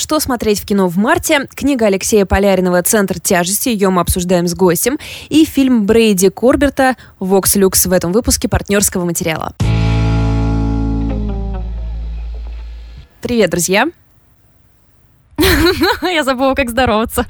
Что смотреть в кино в марте? Книга Алексея Поляринова «Центр тяжести». Ее мы обсуждаем с гостем. И фильм Брейди Корберта «Вокс Люкс» в этом выпуске партнерского материала. Привет, друзья! Я забыла, как здороваться.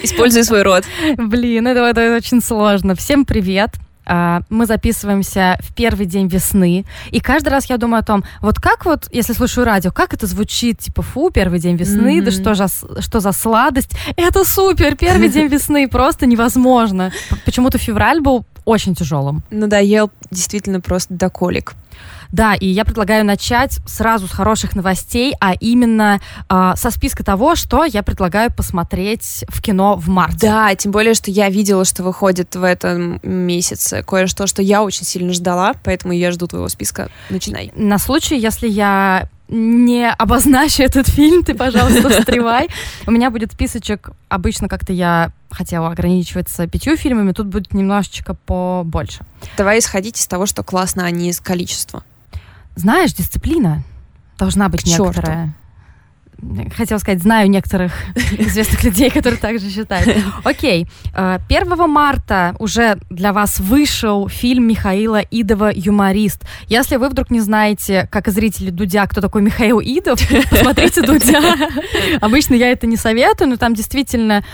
Используй свой рот. Блин, это, это очень сложно. Всем привет. А, мы записываемся в первый день весны, и каждый раз я думаю о том, вот как вот, если слушаю радио, как это звучит, типа, фу, первый день весны, mm-hmm. да что же, что за сладость, это супер, первый день весны, просто невозможно. Почему-то февраль был очень тяжелым. Надоел действительно просто до колик. Да, и я предлагаю начать сразу с хороших новостей, а именно э, со списка того, что я предлагаю посмотреть в кино в марте. Да, тем более, что я видела, что выходит в этом месяце кое-что, что я очень сильно ждала, поэтому я жду твоего списка. Начинай. На случай, если я не обозначу этот фильм, ты, пожалуйста, встревай. У меня будет списочек, обычно как-то я хотела ограничиваться пятью фильмами, тут будет немножечко побольше. Давай исходить из того, что классно, а не из количества. Знаешь, дисциплина должна быть К некоторая. Черту. Хотела сказать, знаю некоторых известных людей, которые также считают. Окей. 1 э, марта уже для вас вышел фильм Михаила Идова «Юморист». Если вы вдруг не знаете, как и зрители Дудя, кто такой Михаил Идов, посмотрите Дудя. Обычно я это не советую, но там действительно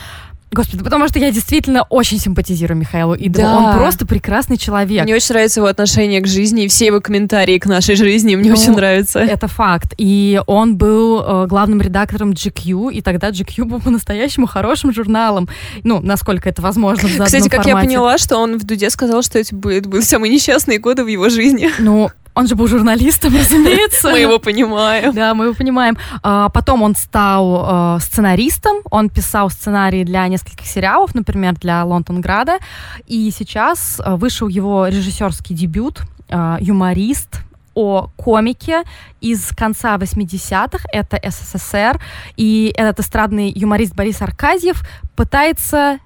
Господи, потому что я действительно очень симпатизирую Михаилу Идову. Да. Он просто прекрасный человек. Мне очень нравится его отношение к жизни и все его комментарии к нашей жизни. Мне ну, очень нравится. Это факт. И он был э, главным редактором GQ, и тогда GQ был по-настоящему хорошим журналом. Ну, насколько это возможно в Кстати, как формате. я поняла, что он в Дуде сказал, что это будет, будут самые несчастные годы в его жизни. Ну, он же был журналистом, разумеется. Мы его понимаем. Да, мы его понимаем. А, потом он стал а, сценаристом. Он писал сценарии для нескольких сериалов, например, для Лондонграда. И сейчас а, вышел его режиссерский дебют «Юморист», о комике из конца 80-х, это СССР, и этот эстрадный юморист Борис Аркадьев пытается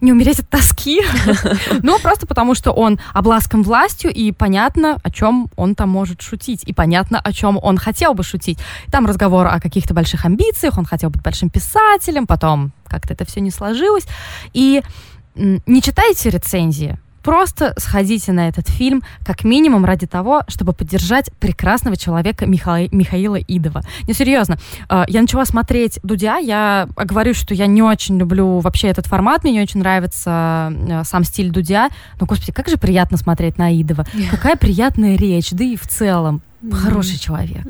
не умереть от тоски, но просто потому, что он обласкан властью, и понятно, о чем он там может шутить, и понятно, о чем он хотел бы шутить. Там разговор о каких-то больших амбициях, он хотел быть большим писателем, потом как-то это все не сложилось. И не читайте рецензии, Просто сходите на этот фильм как минимум ради того, чтобы поддержать прекрасного человека Миха... Михаила Идова. Не, серьезно. А, я начала смотреть Дудя, я говорю, что я не очень люблю вообще этот формат, мне не очень нравится э, сам стиль Дудя, но, господи, как же приятно смотреть на Идова. Какая приятная речь, да и в целом. Хороший человек.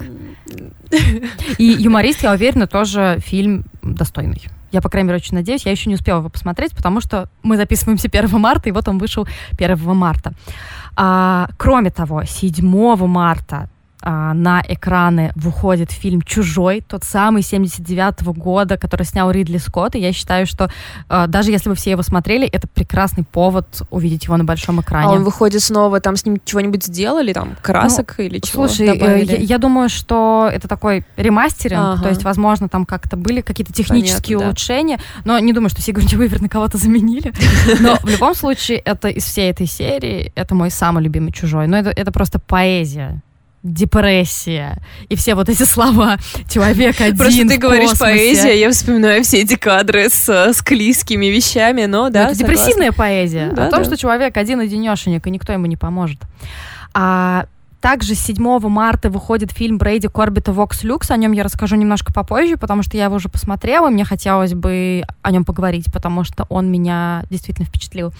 И юморист, я уверена, тоже фильм достойный. Я, по крайней мере, очень надеюсь. Я еще не успела его посмотреть, потому что мы записываемся 1 марта, и вот он вышел 1 марта. А, кроме того, 7 марта а, на экраны выходит фильм «Чужой», тот самый 79-го года, который снял Ридли Скотт, и я считаю, что а, даже если вы все его смотрели, это прекрасный повод увидеть его на большом экране. А он выходит снова, там с ним чего-нибудь сделали, там, красок ну, или чего Слушай, э, я, я думаю, что это такой ремастеринг, ага. то есть, возможно, там как-то были какие-то технические Понятно, улучшения, да. но не думаю, что Сигурни Уивер на кого-то заменили. Но в любом случае, это из всей этой серии, это мой самый любимый «Чужой». Но это, это просто поэзия депрессия и все вот эти слова человек один Просто ты говоришь поэзия, я вспоминаю все эти кадры с с клейскими вещами, но да, Это депрессивная поэзия да, о том, да. что человек один одинешенек, и никто ему не поможет. А также 7 марта выходит фильм Брейди Корбита «Вокс Люкс». О нем я расскажу немножко попозже, потому что я его уже посмотрела, и мне хотелось бы о нем поговорить, потому что он меня действительно впечатлил.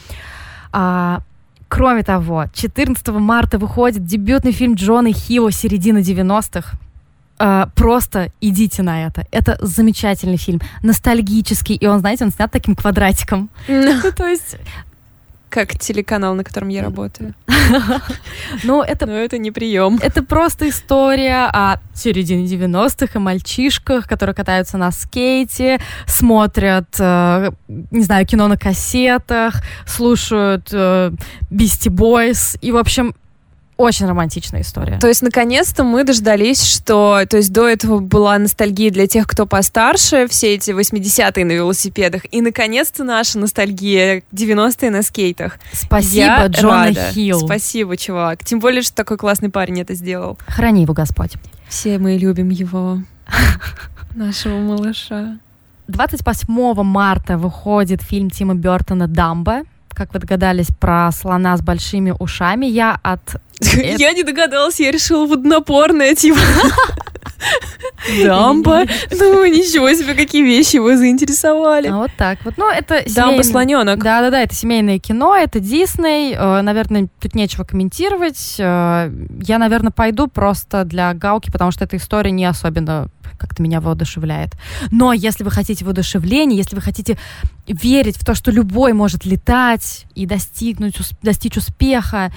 А, Кроме того, 14 марта выходит дебютный фильм Джона Хилла «Середина 90-х». Uh, просто идите на это. Это замечательный фильм, ностальгический, и он, знаете, он снят таким квадратиком. No. Ну, то есть как телеканал, на котором я работаю. Ну, это... Но это не прием. Это просто история о середине 90-х и мальчишках, которые катаются на скейте, смотрят, э, не знаю, кино на кассетах, слушают э, Beastie Boys. И, в общем, очень романтичная история. То есть, наконец-то мы дождались, что... То есть, до этого была ностальгия для тех, кто постарше, все эти 80-е на велосипедах, и, наконец-то, наша ностальгия 90-е на скейтах. Спасибо, Я Джона рада. Хилл. Спасибо, чувак. Тем более, что такой классный парень это сделал. Храни его Господь. Все мы любим его. нашего малыша. 28 марта выходит фильм Тима Бертона «Дамба». Как вы догадались про слона с большими ушами, я от... Я не догадалась, я решила воднопорная, типа. Дамба. Ну, ничего себе, какие вещи вы заинтересовали. Вот так вот. Ну, это Дамба слоненок. Да-да-да, это семейное кино, это Дисней. Э, наверное, тут нечего комментировать. Э, я, наверное, пойду просто для галки, потому что эта история не особенно как-то меня воодушевляет. Но если вы хотите воодушевления, если вы хотите верить в то, что любой может летать и достигнуть, достичь успеха,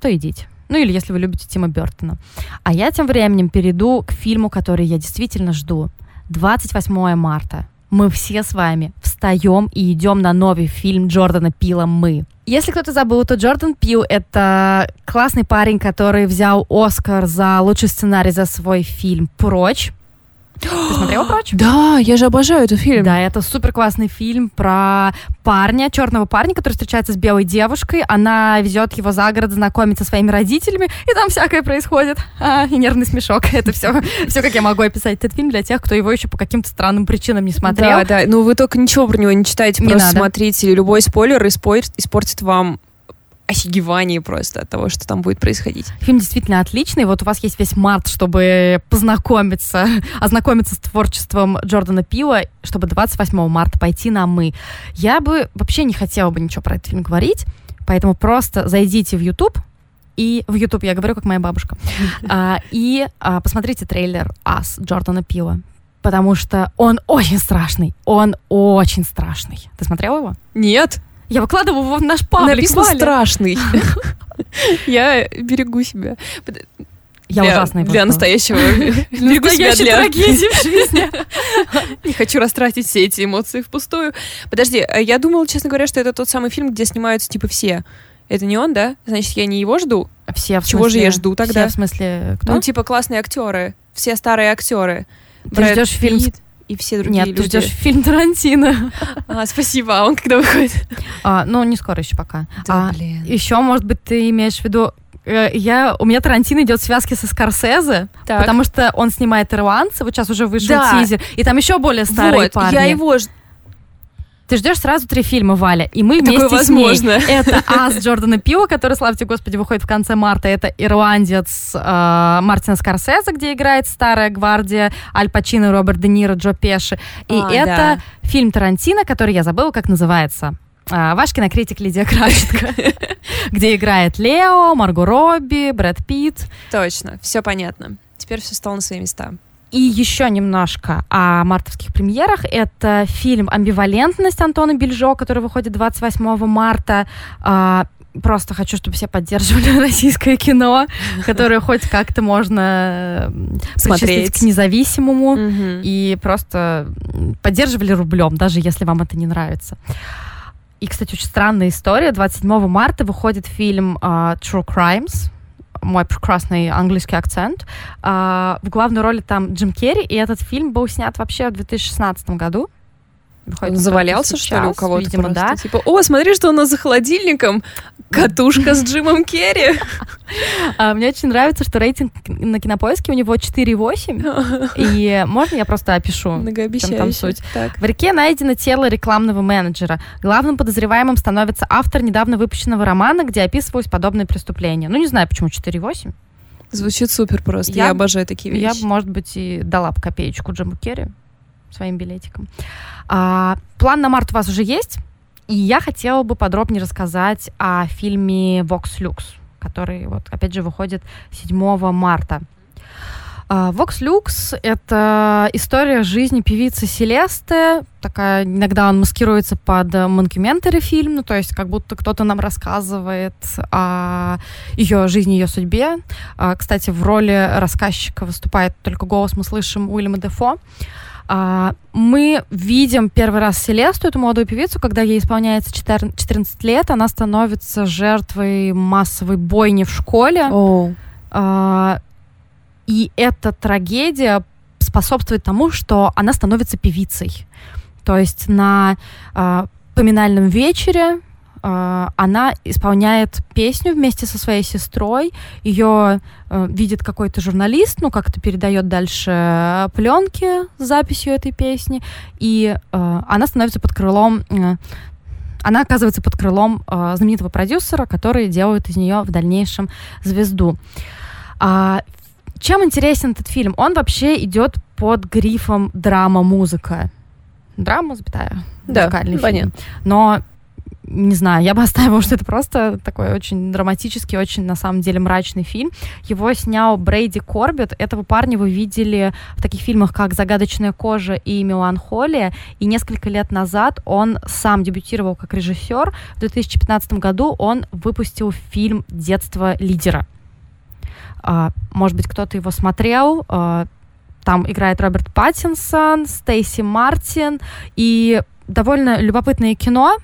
то идите. Ну или если вы любите Тима Бертона. А я тем временем перейду к фильму, который я действительно жду. 28 марта. Мы все с вами встаем и идем на новый фильм Джордана Пила «Мы». Если кто-то забыл, то Джордан Пил — это классный парень, который взял Оскар за лучший сценарий за свой фильм «Прочь». Ты смотрела «Прочь»? Да, я же обожаю этот фильм. Да, это супер классный фильм про парня, черного парня, который встречается с белой девушкой. Она везет его за город знакомиться со своими родителями, и там всякое происходит. А, и нервный смешок. Это все, все, как я могу описать этот фильм для тех, кто его еще по каким-то странным причинам не смотрел. Да, да. Ну вы только ничего про него не читаете, не просто надо. смотрите. Любой спойлер испортит, испортит вам офигевании просто от того, что там будет происходить. Фильм действительно отличный. Вот у вас есть весь март, чтобы познакомиться, ознакомиться с творчеством Джордана Пила, чтобы 28 марта пойти на «Мы». Я бы вообще не хотела бы ничего про этот фильм говорить, поэтому просто зайдите в YouTube, и в YouTube я говорю, как моя бабушка, а, и а, посмотрите трейлер «Ас» Джордана Пила потому что он очень страшный. Он очень страшный. Ты смотрела его? Нет. Я выкладываю его в наш паблик. Написано Валя. страшный. Я берегу себя. Я для, ужасная. Для настоящего. Берегу себя для трагедии в жизни. Не хочу растратить все эти эмоции впустую. Подожди, а я думала, честно говоря, что это тот самый фильм, где снимаются типа все. Это не он, да? Значит, я не его жду. Все, в Чего же я жду тогда? Все, в смысле, кто? Ну, типа классные актеры. Все старые актеры. Ты ждешь фильм и все другие Нет, люди. ты ждешь фильм Тарантино. А, спасибо. А он когда выходит? А, ну, не скоро еще пока. Да, а, блин. Еще, может быть, ты имеешь в виду э, я, у меня Тарантино идет в связке со Скорсезе, так. потому что он снимает ирландца, вот сейчас уже вышел да. тизер, и там еще более старые вот, парни. я его ты ждешь сразу три фильма, Валя, и мы Такое вместе возможно. с ней. Это «Ас» Джордана Пила, который, славьте господи, выходит в конце марта. Это «Ирландец» э, Мартина Скорсезе, где играет старая гвардия Аль Пачино, Роберт Де Ниро, Джо Пеши. И а, это да. фильм Тарантино, который я забыла, как называется. А, Ваш кинокритик Лидия Кравченко, где играет Лео, Марго Робби, Брэд Питт. Точно, все понятно. Теперь все стало на свои места. И еще немножко о мартовских премьерах. Это фильм «Амбивалентность» Антона Бельжо, который выходит 28 марта. А, просто хочу, чтобы все поддерживали российское кино, которое хоть как-то можно смотреть к независимому и просто поддерживали рублем, даже если вам это не нравится. И, кстати, очень странная история. 27 марта выходит фильм uh, True Crimes мой прекрасный английский акцент. А, в главной роли там Джим Керри, и этот фильм был снят вообще в 2016 году. Завалялся, сейчас, что ли, у кого-то Видимо, просто? да. Типа, о, смотри, что у нас за холодильником. Катушка с Джимом Керри. А, мне очень нравится, что рейтинг на кинопоиске у него 4,8. И можно я просто опишу, чем там суть? В реке найдено тело рекламного менеджера. Главным подозреваемым становится автор недавно выпущенного романа, где описывалось подобное преступление. Ну, не знаю, почему 4,8. Звучит супер просто. Я, я обожаю такие вещи. Я может быть, и дала бы копеечку Джиму Керри своим билетиком. А, план на март у вас уже есть? И я хотела бы подробнее рассказать о фильме «Vox Lux», который, вот, опять же, выходит 7 марта. Uh, Vox Lux — это история жизни певицы Селесты. Такая, иногда он маскируется под монкюментари фильм, ну, то есть как будто кто-то нам рассказывает о ее жизни, ее судьбе. Uh, кстати, в роли рассказчика выступает только голос мы слышим Уильяма Дефо. А, мы видим первый раз Селесту, эту молодую певицу, когда ей исполняется 14 лет, она становится жертвой массовой бойни в школе. Oh. И эта трагедия способствует тому, что она становится певицей. То есть на а, поминальном вечере она исполняет песню вместе со своей сестрой. Ее э, видит какой-то журналист, ну, как-то передает дальше пленки с записью этой песни. И э, она становится под крылом э, она оказывается под крылом э, знаменитого продюсера, который делает из нее в дальнейшем звезду. А, чем интересен этот фильм? Он вообще идет под грифом драма-музыка. Драма, запятая, да, музыкальный фильм. Но не знаю, я бы оставила, что это просто такой очень драматический, очень, на самом деле, мрачный фильм. Его снял Брейди Корбет. Этого парня вы видели в таких фильмах, как «Загадочная кожа» и «Меланхолия». И несколько лет назад он сам дебютировал как режиссер. В 2015 году он выпустил фильм «Детство лидера». А, может быть, кто-то его смотрел. А, там играет Роберт Паттинсон, Стейси Мартин. И довольно любопытное кино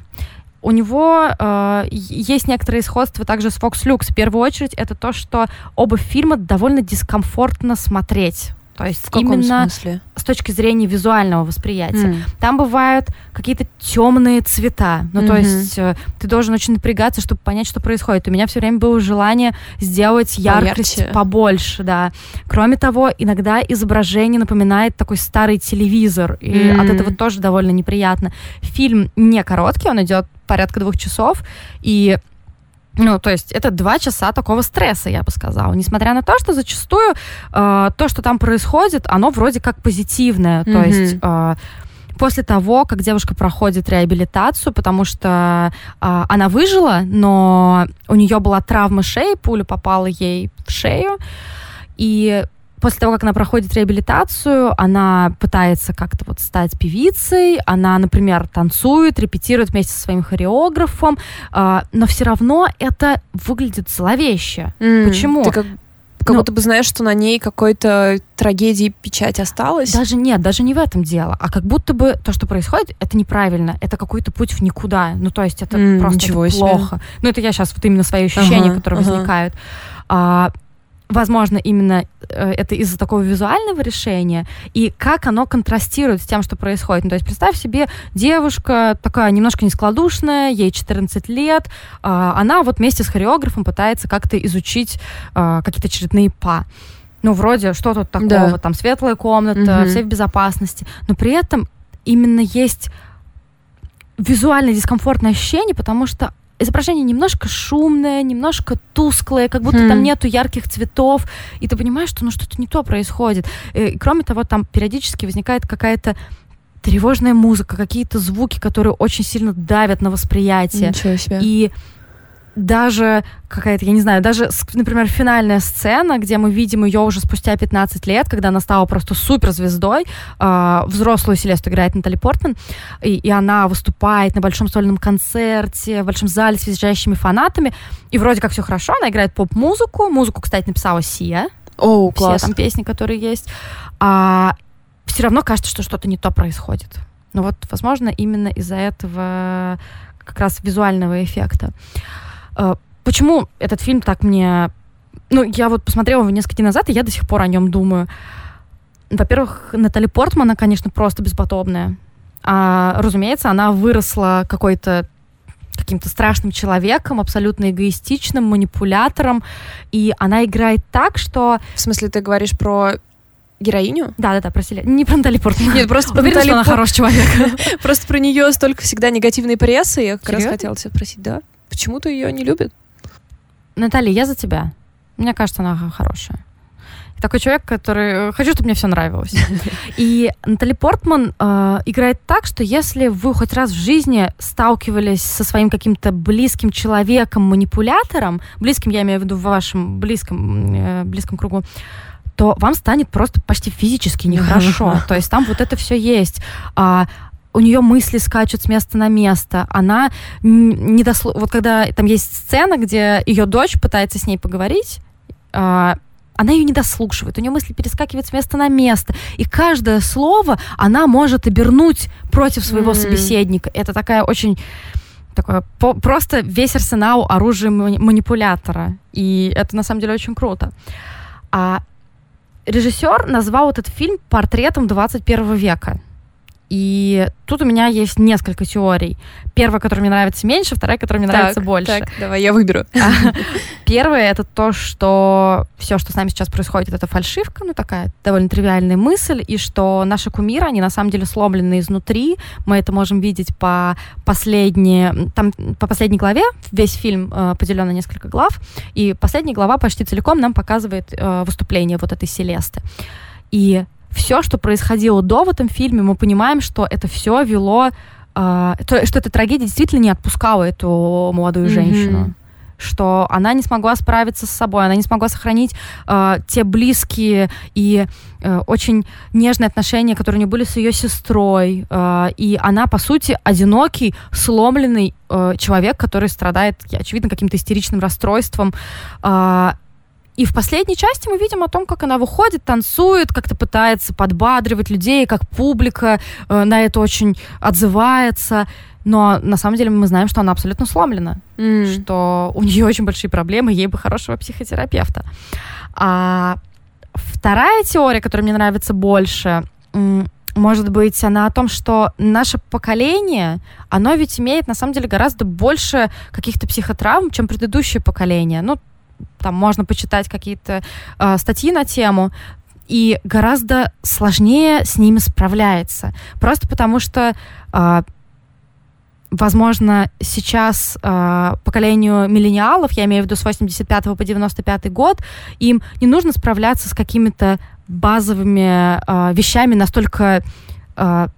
у него э, есть некоторые сходства также с Fox Lux. В первую очередь, это то, что оба фильма довольно дискомфортно смотреть. То есть в каком именно смысле? с точки зрения визуального восприятия. Mm. Там бывают какие-то темные цвета. Ну, mm-hmm. то есть э, ты должен очень напрягаться, чтобы понять, что происходит. У меня все время было желание сделать яркость Поярче. побольше, да. Кроме того, иногда изображение напоминает такой старый телевизор, и mm. от этого тоже довольно неприятно. Фильм не короткий, он идет порядка двух часов, и ну, то есть это два часа такого стресса, я бы сказала. Несмотря на то, что зачастую э, то, что там происходит, оно вроде как позитивное. Mm-hmm. То есть э, после того, как девушка проходит реабилитацию, потому что э, она выжила, но у нее была травма шеи, пуля попала ей в шею. И после того, как она проходит реабилитацию, она пытается как-то вот стать певицей, она, например, танцует, репетирует вместе со своим хореографом, э, но все равно это выглядит зловеще. Mm, Почему? Ты как как ну, будто бы знаешь, что на ней какой-то трагедии печать осталась. Даже нет, даже не в этом дело, а как будто бы то, что происходит, это неправильно, это какой-то путь в никуда. Ну, то есть это mm, просто это плохо. Ну, это я сейчас вот именно свои ощущения, ага, которые ага. возникают. А, возможно, именно э, это из-за такого визуального решения, и как оно контрастирует с тем, что происходит. Ну, то есть представь себе, девушка такая немножко нескладушная, ей 14 лет, а, она вот вместе с хореографом пытается как-то изучить а, какие-то очередные па. Ну, вроде, что тут такого, да. там светлая комната, угу. все в безопасности, но при этом именно есть визуально дискомфортное ощущение, потому что изображение немножко шумное, немножко тусклое, как будто mm. там нету ярких цветов, и ты понимаешь, что ну что-то не то происходит. Э, и, кроме того, там периодически возникает какая-то тревожная музыка, какие-то звуки, которые очень сильно давят на восприятие. Ничего себе. И даже какая-то, я не знаю, даже, например, финальная сцена, где мы видим ее уже спустя 15 лет, когда она стала просто суперзвездой, э, взрослую Селесту играет Натали Портман, и, и она выступает на большом сольном концерте, в большом зале с въезжающими фанатами, и вроде как все хорошо, она играет поп-музыку, музыку, кстати, написала Сия, О, класс. все там песни, которые есть, а все равно кажется, что что-то не то происходит. Но вот, возможно, именно из-за этого как раз визуального эффекта. Э, почему этот фильм так мне... Ну, я вот посмотрела его несколько дней назад, и я до сих пор о нем думаю. Во-первых, Натали Портман, она, конечно, просто бесподобная. А, разумеется, она выросла какой-то каким-то страшным человеком, абсолютно эгоистичным, манипулятором, и она играет так, что... В смысле, ты говоришь про героиню? Да, да, да, про Селе. Не про Натали Портман. Нет, просто про Натали она хороший человек. Просто про нее столько всегда негативной прессы, я как раз хотела тебя спросить, да? Почему-то ее не любят. Наталья, я за тебя. Мне кажется, она хорошая. Такой человек, который... Хочу, чтобы мне все нравилось. И Натали Портман э, играет так, что если вы хоть раз в жизни сталкивались со своим каким-то близким человеком, манипулятором, близким, я имею в виду в вашем близком, э, близком кругу, то вам станет просто почти физически нехорошо. То есть там вот это все есть. А, у нее мысли скачут с места на место. Она не дослу... Вот когда там есть сцена, где ее дочь пытается с ней поговорить, э, она ее не дослушивает, у нее мысли перескакивают с места на место. И каждое слово она может обернуть против своего mm-hmm. собеседника. Это такая очень такое по, просто весь арсенал оружия манипулятора. И это на самом деле очень круто. А режиссер назвал этот фильм портретом 21 века. И тут у меня есть несколько теорий. Первая, которая мне нравится меньше, вторая, которая мне так, нравится больше. Так, давай, я выберу. Первое это то, что все, что с нами сейчас происходит, это фальшивка, ну такая довольно тривиальная мысль, и что наши кумиры, они на самом деле сломлены изнутри. Мы это можем видеть по последней, там, по последней главе. Весь фильм э, поделен на несколько глав, и последняя глава почти целиком нам показывает э, выступление вот этой Селесты. И все, что происходило до в этом фильме, мы понимаем, что это все вело, э, то, что эта трагедия действительно не отпускала эту молодую женщину. Mm-hmm что она не смогла справиться с собой, она не смогла сохранить э, те близкие и э, очень нежные отношения, которые у нее были с ее сестрой. Э, и она, по сути, одинокий, сломленный э, человек, который страдает, очевидно, каким-то истеричным расстройством. Э, и в последней части мы видим о том, как она выходит, танцует, как-то пытается подбадривать людей, как публика э, на это очень отзывается. Но на самом деле мы знаем, что она абсолютно сломлена, mm. что у нее очень большие проблемы, ей бы хорошего психотерапевта. А вторая теория, которая мне нравится больше, может быть, она о том, что наше поколение, оно ведь имеет на самом деле гораздо больше каких-то психотравм, чем предыдущее поколение. Ну, там можно почитать какие-то э, статьи на тему, и гораздо сложнее с ними справляется. Просто потому что, э, возможно, сейчас э, поколению миллениалов, я имею в виду с 85 по 95 год, им не нужно справляться с какими-то базовыми э, вещами настолько э,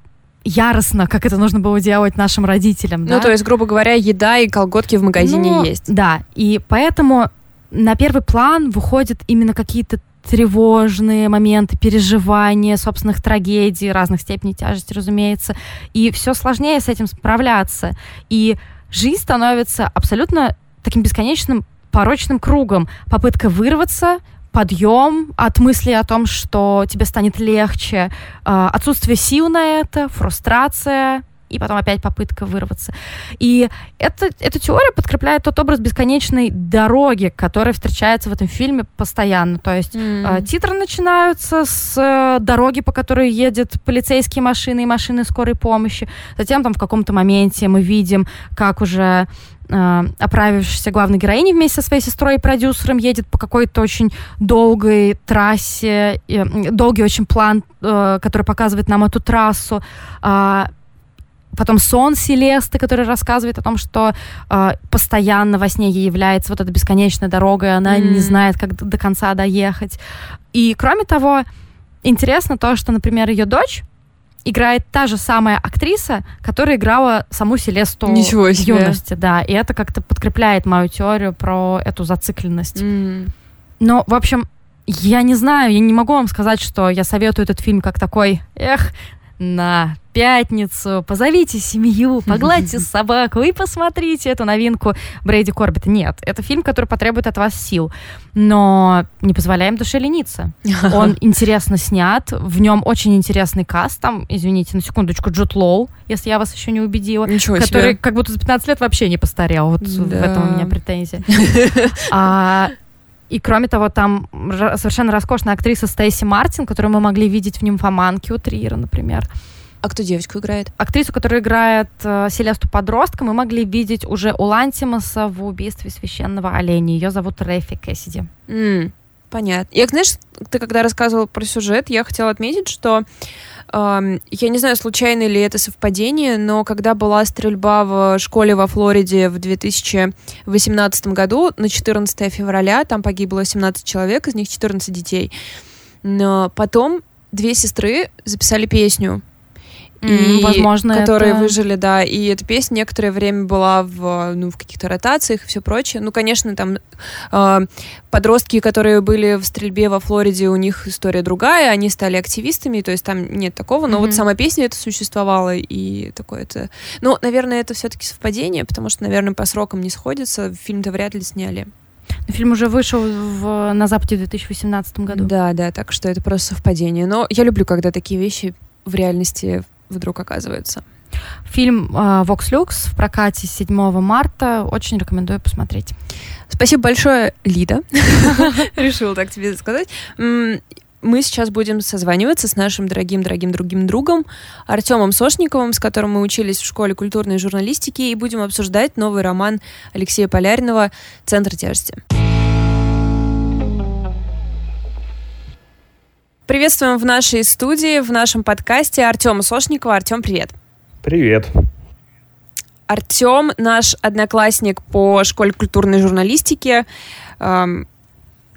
яростно, как это нужно было делать нашим родителям. Ну, да? то есть, грубо говоря, еда и колготки в магазине ну, есть. Да, и поэтому на первый план выходят именно какие-то тревожные моменты, переживания собственных трагедий, разных степеней тяжести, разумеется. И все сложнее с этим справляться. И жизнь становится абсолютно таким бесконечным порочным кругом. Попытка вырваться, подъем от мысли о том, что тебе станет легче, а, отсутствие сил на это, фрустрация, и потом опять попытка вырваться. И это, эта теория подкрепляет тот образ бесконечной дороги, который встречается в этом фильме постоянно. То есть mm. э, титры начинаются с э, дороги, по которой едет полицейские машины и машины скорой помощи. Затем там в каком-то моменте мы видим, как уже э, оправившаяся главной героиня вместе со своей сестрой и продюсером едет по какой-то очень долгой трассе, э, долгий очень план, э, который показывает нам эту трассу. Э, Потом сон Селесты, который рассказывает о том, что э, постоянно во сне ей является вот эта бесконечная дорога, и она mm. не знает, как до конца доехать. И кроме того, интересно то, что, например, ее дочь играет та же самая актриса, которая играла саму Селесту Ничего себе. в юности, да, и это как-то подкрепляет мою теорию про эту зацикленность. Mm. Но, в общем, я не знаю, я не могу вам сказать, что я советую этот фильм как такой, эх, на пятницу, позовите семью, погладьте собаку и посмотрите эту новинку Брейди Корбета. Нет, это фильм, который потребует от вас сил, но не позволяем душе лениться. Он интересно снят, в нем очень интересный каст, там, извините, на секундочку, Джуд Лоу, если я вас еще не убедила, Ничего который себе. как будто за 15 лет вообще не постарел, вот да. в этом у меня претензия. А, и кроме того, там совершенно роскошная актриса Стейси Мартин, которую мы могли видеть в «Нимфоманке» у Триера, например. А кто девочку играет? Актрису, которая играет э, Селесту подростка, мы могли видеть уже у Лантимаса в «Убийстве священного оленя». Ее зовут Рэфи Кэссиди. Mm, понятно. Я, знаешь, ты когда рассказывал про сюжет, я хотела отметить, что я не знаю, случайно ли это совпадение, но когда была стрельба в школе во Флориде в 2018 году, на 14 февраля, там погибло 17 человек, из них 14 детей. Но потом две сестры записали песню и возможно, которые это... выжили, да. И эта песня некоторое время была в, ну, в каких-то ротациях и все прочее. Ну, конечно, там э, подростки, которые были в стрельбе во Флориде, у них история другая, они стали активистами, то есть там нет такого, но mm-hmm. вот сама песня это существовала, и такое это... Ну, наверное, это все-таки совпадение, потому что, наверное, по срокам не сходится, фильм-то вряд ли сняли. Фильм уже вышел в, на Западе в 2018 году. Да, да, так что это просто совпадение. Но я люблю, когда такие вещи в реальности вдруг оказывается. Фильм э, Vox Lux в прокате 7 марта. Очень рекомендую посмотреть. Спасибо большое, Лида. Решила так тебе сказать. мы сейчас будем созваниваться с нашим дорогим-дорогим другим другом Артемом Сошниковым, с которым мы учились в школе культурной журналистики, и будем обсуждать новый роман Алексея Поляринова «Центр тяжести». Приветствуем в нашей студии, в нашем подкасте Артема Сошникова. Артем, привет. Привет. Артем наш одноклассник по школе культурной журналистики, эм,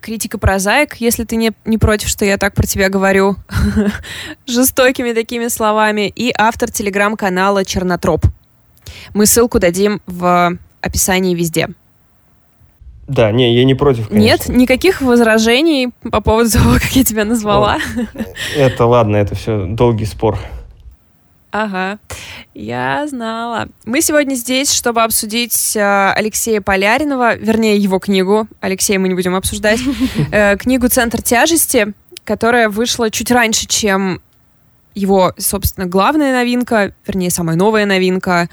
критика прозаик, если ты не, не против, что я так про тебя говорю, жестокими такими словами, и автор телеграм-канала Чернотроп. Мы ссылку дадим в описании везде. Да, не, я не против, конечно. Нет, никаких возражений по поводу того, как я тебя назвала. Это ладно, это все долгий спор. Ага, я знала. Мы сегодня здесь, чтобы обсудить э, Алексея Поляринова, вернее, его книгу. Алексея мы не будем обсуждать. Э, книгу «Центр тяжести», которая вышла чуть раньше, чем его, собственно, главная новинка, вернее, самая новая новинка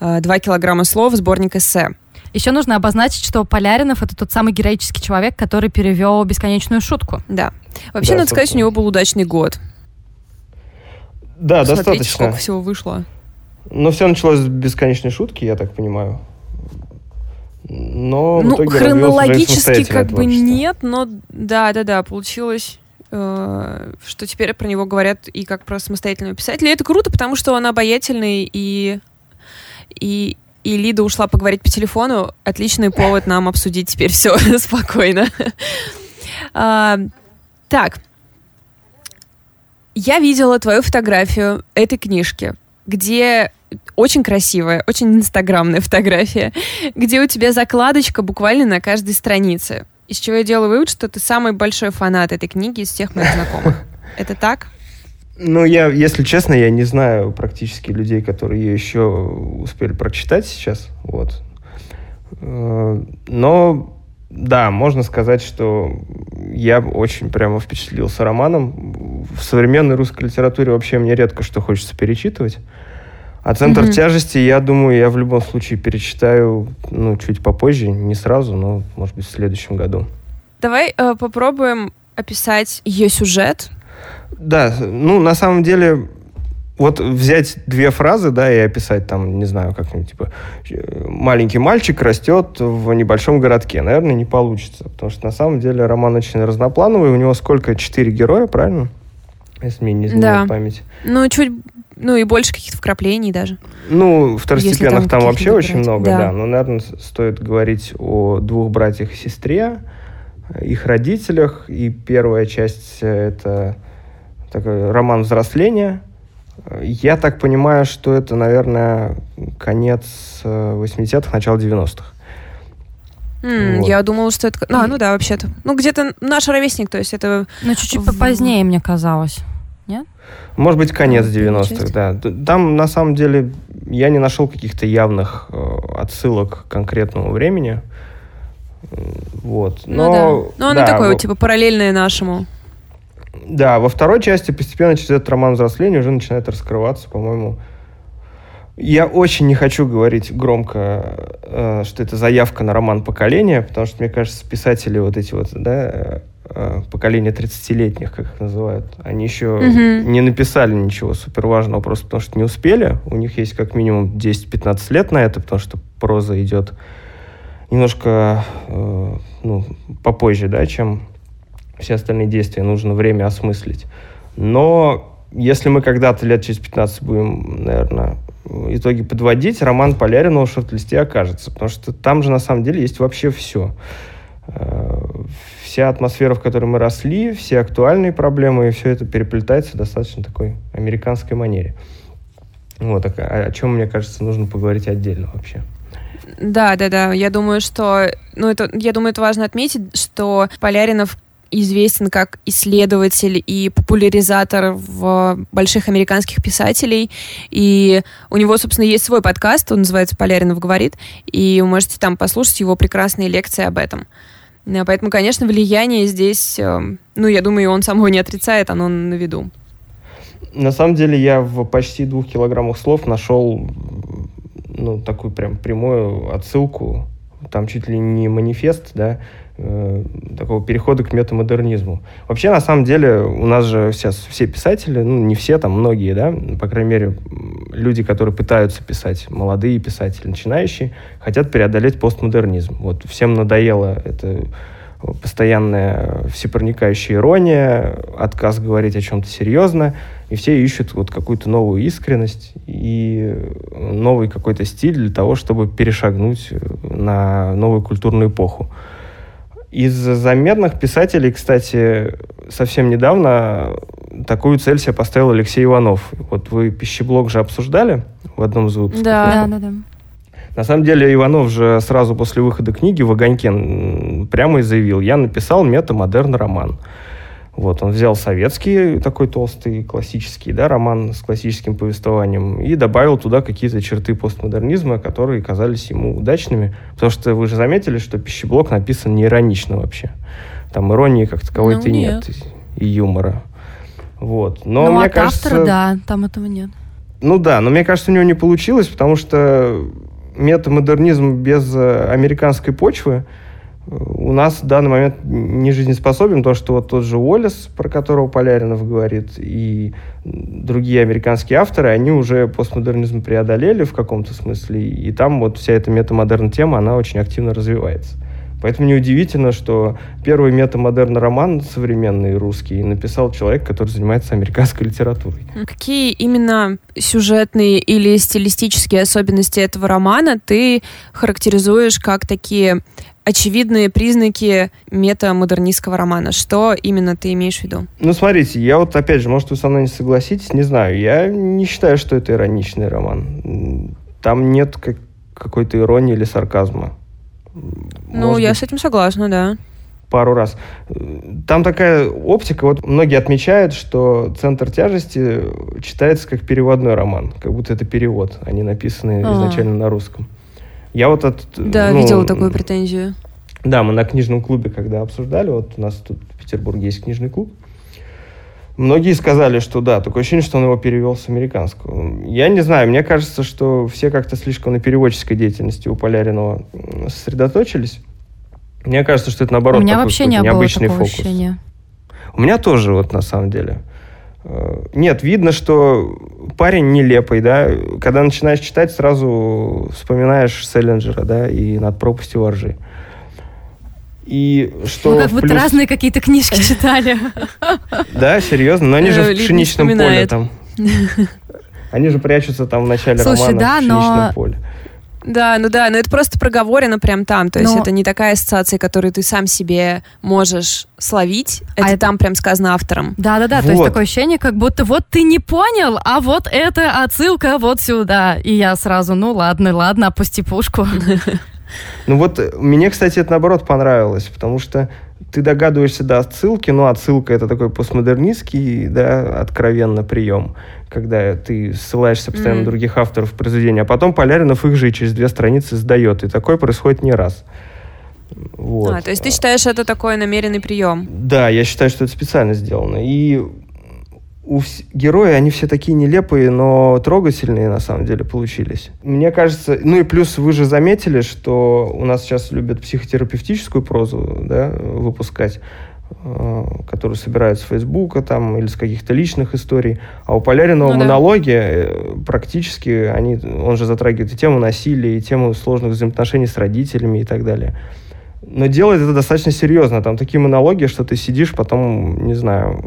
э, «Два килограмма слов», сборник эссе. Еще нужно обозначить, что Поляринов — это тот самый героический человек, который перевел «Бесконечную шутку». Да. Вообще, да, надо сказать, у него был удачный год. Да, Посмотрите, достаточно. сколько всего вышло. Но все началось с бесконечной шутки, я так понимаю. Но ну, хронологически как бы нет, но да, да, да, получилось э, что теперь про него говорят и как про самостоятельного писателя. И это круто, потому что он обаятельный и и и Лида ушла поговорить по телефону. Отличный повод нам обсудить теперь все спокойно. а, так, я видела твою фотографию этой книжки, где очень красивая, очень инстаграмная фотография, где у тебя закладочка буквально на каждой странице. Из чего я делаю вывод, что ты самый большой фанат этой книги из всех моих знакомых. Это так? Ну, я, если честно, я не знаю практически людей, которые ее еще успели прочитать сейчас. Вот. Э, но да, можно сказать, что я очень прямо впечатлился романом. В современной русской литературе вообще мне редко что хочется перечитывать. А «Центр mm-hmm. тяжести», я думаю, я в любом случае перечитаю, ну, чуть попозже, не сразу, но, может быть, в следующем году. Давай э, попробуем описать ее сюжет. Да, ну, на самом деле, вот взять две фразы, да, и описать там, не знаю, как-нибудь, типа, маленький мальчик растет в небольшом городке, наверное, не получится, потому что на самом деле роман очень разноплановый, у него сколько? Четыре героя, правильно? Если мне не изменяет да. память. Ну, чуть, ну и больше каких-то вкраплений даже. Ну, второстепенных там, там вообще очень много, да. да. Но, наверное, стоит говорить о двух братьях и сестре, их родителях, и первая часть — это такой роман взросления — я так понимаю, что это, наверное, конец 80-х, э, начало 90-х. Mm, вот. Я думала, что это... А, ну да, вообще-то. Ну, где-то наш ровесник, то есть это... Ну, чуть-чуть в... позднее, мне казалось. Нет? Может быть, конец 90-х, да. Там, на самом деле, я не нашел каких-то явных э, отсылок к конкретному времени. Вот. Ну Но, ну да. Ну, оно да, такое, вот, типа, параллельное нашему. Да, во второй части постепенно через этот роман взросления уже начинает раскрываться, по-моему. Я очень не хочу говорить громко, э, что это заявка на роман поколения, потому что, мне кажется, писатели вот эти вот, да, э, поколение 30-летних, как их называют, они еще mm-hmm. не написали ничего супер важного, просто потому что не успели. У них есть как минимум 10-15 лет на это, потому что проза идет немножко э, ну, попозже, да, чем все остальные действия нужно время осмыслить. Но если мы когда-то лет через 15 будем, наверное, итоги подводить, роман Поляринова в шорт-листе окажется. Потому что там же на самом деле есть вообще все. Э, вся атмосфера, в которой мы росли, все актуальные проблемы, и все это переплетается в достаточно такой американской манере. Вот, о, о чем, мне кажется, нужно поговорить отдельно вообще. Да, да, да. Я думаю, что, ну это, я думаю, это важно отметить, что Поляринов известен как исследователь и популяризатор в больших американских писателей. И у него, собственно, есть свой подкаст, он называется «Поляринов говорит», и вы можете там послушать его прекрасные лекции об этом. Поэтому, конечно, влияние здесь, эм, ну, я думаю, он сам его не отрицает, оно на виду. На самом деле я в почти двух килограммах слов нашел ну, такую прям прямую отсылку там чуть ли не манифест, да, э, такого перехода к метамодернизму. Вообще, на самом деле, у нас же сейчас все писатели, ну, не все, там многие, да, по крайней мере, люди, которые пытаются писать, молодые писатели, начинающие, хотят преодолеть постмодернизм. Вот всем надоело это постоянная всепроникающая ирония, отказ говорить о чем-то серьезно, и все ищут вот какую-то новую искренность и новый какой-то стиль для того, чтобы перешагнуть на новую культурную эпоху. Из заметных писателей, кстати, совсем недавно такую цель себе поставил Алексей Иванов. Вот вы пищеблок же обсуждали в одном из выпусков. Да, да, да. На самом деле Иванов же сразу после выхода книги в «Огоньке» прямо и заявил, я написал метамодерн роман. Вот, он взял советский такой толстый, классический, да, роман с классическим повествованием и добавил туда какие-то черты постмодернизма, которые казались ему удачными. Потому что вы же заметили, что пищеблок написан не иронично вообще. Там иронии как таковой-то ну, нет. нет. И юмора. Вот. Но ну, мне от кажется... автора, да, там этого нет. Ну да, но мне кажется, у него не получилось, потому что метамодернизм без э, американской почвы у нас в данный момент не жизнеспособен, то, что вот тот же Уоллес, про которого Поляринов говорит, и другие американские авторы, они уже постмодернизм преодолели в каком-то смысле, и там вот вся эта метамодерн тема, она очень активно развивается. Поэтому неудивительно, что первый метамодерн роман современный русский написал человек, который занимается американской литературой. Какие именно сюжетные или стилистические особенности этого романа ты характеризуешь как такие очевидные признаки метамодернистского романа. Что именно ты имеешь в виду? Ну, смотрите, я вот, опять же, может, вы со мной не согласитесь, не знаю. Я не считаю, что это ироничный роман. Там нет как какой-то иронии или сарказма. Ну, я быть, с этим согласна, да. Пару раз. Там такая оптика, вот многие отмечают, что «Центр тяжести» читается как переводной роман, как будто это перевод, а не написанный а. изначально на русском. Я вот от... Да, ну, видела такую претензию. Да, мы на книжном клубе, когда обсуждали, вот у нас тут в Петербурге есть книжный клуб, Многие сказали, что да, такое ощущение, что он его перевел с американского. Я не знаю, мне кажется, что все как-то слишком на переводческой деятельности у Поляринова сосредоточились. Мне кажется, что это наоборот у меня вообще не необычный было фокус. Ощущения. У меня тоже, вот на самом деле. Э, нет, видно, что парень нелепый, да. Когда начинаешь читать, сразу вспоминаешь Селлинджера, да, и над пропастью воржи. И что ну, как будто плюс... разные какие-то книжки читали. Да, серьезно? Но они же в пшеничном поле там. Они же прячутся там в начале романа в пшеничном поле. Да, ну да, но это просто проговорено прям там. То есть это не такая ассоциация, которую ты сам себе можешь словить. Это, а это там прям сказано автором. Да, да, да. Вот. То есть такое ощущение, как будто вот ты не понял, а вот это отсылка вот сюда. И я сразу, ну ладно, ладно, опусти пушку. Ну вот мне, кстати, это наоборот понравилось, потому что ты догадываешься до отсылки, но отсылка это такой постмодернистский, да, откровенно прием, когда ты ссылаешься постоянно mm-hmm. на других авторов произведения, а потом Поляринов их же и через две страницы сдает, и такое происходит не раз. Вот. А, то есть ты считаешь это такой намеренный прием? Да, я считаю, что это специально сделано. И у вс- герои, они все такие нелепые, но трогательные на самом деле получились. Мне кажется, ну и плюс вы же заметили, что у нас сейчас любят психотерапевтическую прозу да, выпускать, э, которую собирают с Фейсбука там, или с каких-то личных историй. А у Поляринова ну, монологи да. Э, практически, они, он же затрагивает и тему насилия, и тему сложных взаимоотношений с родителями и так далее. Но делает это достаточно серьезно. Там такие монологи, что ты сидишь, потом, не знаю,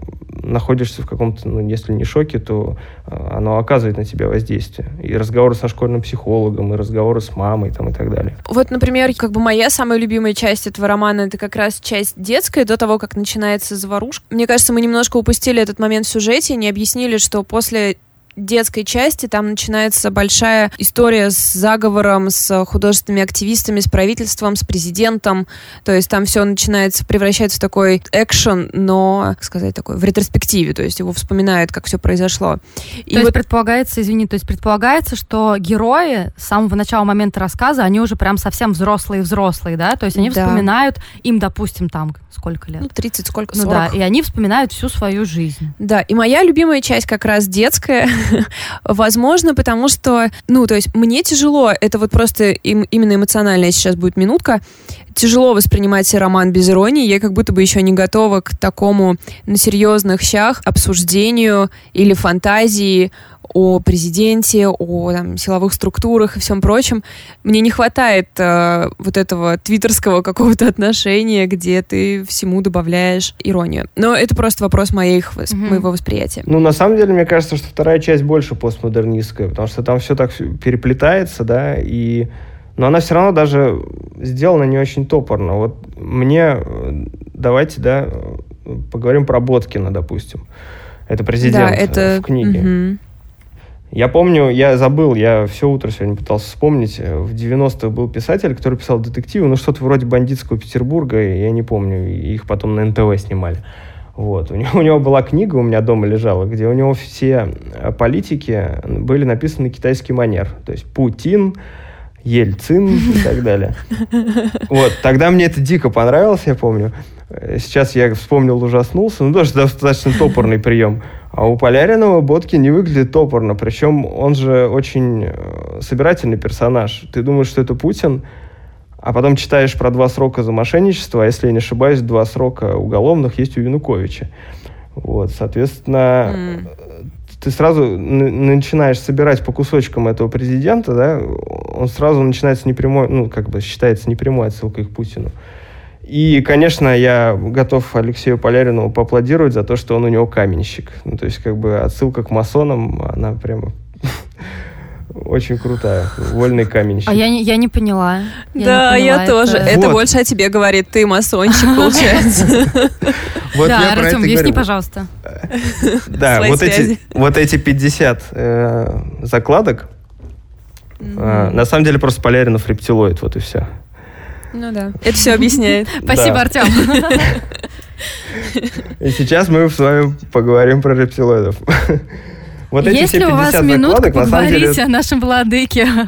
находишься в каком-то, ну, если не шоке, то а, оно оказывает на тебя воздействие. И разговоры со школьным психологом, и разговоры с мамой там, и так далее. Вот, например, как бы моя самая любимая часть этого романа, это как раз часть детская, до того, как начинается заварушка. Мне кажется, мы немножко упустили этот момент в сюжете, не объяснили, что после детской части там начинается большая история с заговором, с художественными активистами, с правительством, с президентом. То есть там все начинается, превращается в такой экшен, но, как сказать, такой в ретроспективе. То есть его вспоминают, как все произошло. И то вот... есть предполагается, извини, то есть предполагается, что герои с самого начала момента рассказа, они уже прям совсем взрослые-взрослые, да? То есть они да. вспоминают, им, допустим, там сколько лет? Ну, 30, сколько, 40. Ну да, и они вспоминают всю свою жизнь. Да, и моя любимая часть как раз детская, Возможно, потому что, ну, то есть мне тяжело, это вот просто им, именно эмоциональная сейчас будет минутка, тяжело воспринимать роман без иронии. Я как будто бы еще не готова к такому на серьезных щах обсуждению или фантазии о президенте, о там, силовых структурах и всем прочем. Мне не хватает э, вот этого твиттерского какого-то отношения, где ты всему добавляешь иронию. Но это просто вопрос моих, mm-hmm. моего восприятия. Ну, на самом деле, мне кажется, что вторая часть больше постмодернистская, потому что там все так переплетается, да, и... Но она все равно даже сделана не очень топорно. Вот мне, давайте, да, поговорим про Боткина, допустим. Это президент да, это... в книге. Угу. Я помню, я забыл, я все утро сегодня пытался вспомнить. В 90-х был писатель, который писал детективы, ну что-то вроде бандитского Петербурга, я не помню, их потом на НТВ снимали. Вот. У, него, у него была книга, у меня дома лежала, где у него все э, политики были написаны на китайский манер. То есть Путин, Ельцин и так далее. Вот. Тогда мне это дико понравилось, я помню. Сейчас я вспомнил, ужаснулся. Ну, тоже достаточно топорный прием. А у Поляринова Ботки не выглядит топорно. Причем он же очень э, собирательный персонаж. Ты думаешь, что это Путин, а потом читаешь про два срока за мошенничество, а если я не ошибаюсь, два срока уголовных есть у Януковича. Вот, соответственно, mm. ты сразу начинаешь собирать по кусочкам этого президента, да, он сразу начинается непрямой, ну, как бы считается непрямой отсылкой к Путину. И, конечно, я готов Алексею Поляринову поаплодировать за то, что он у него каменщик. Ну, то есть, как бы отсылка к масонам, она прямо очень крутая. Вольный каменщик. А я не, я не поняла. Я да, не поняла, я тоже. Это, это больше о тебе говорит. Ты масончик, получается. да, Артем, объясни, пожалуйста. Да, вот эти, вот эти 50 э, закладок, э, на самом деле просто Поляринов рептилоид, вот и все. Ну да, это все объясняет. Спасибо, Артем. И сейчас мы с вами поговорим про рептилоидов. Вот эти Если все 50 у вас минутка поговорить деле... о нашем владыке.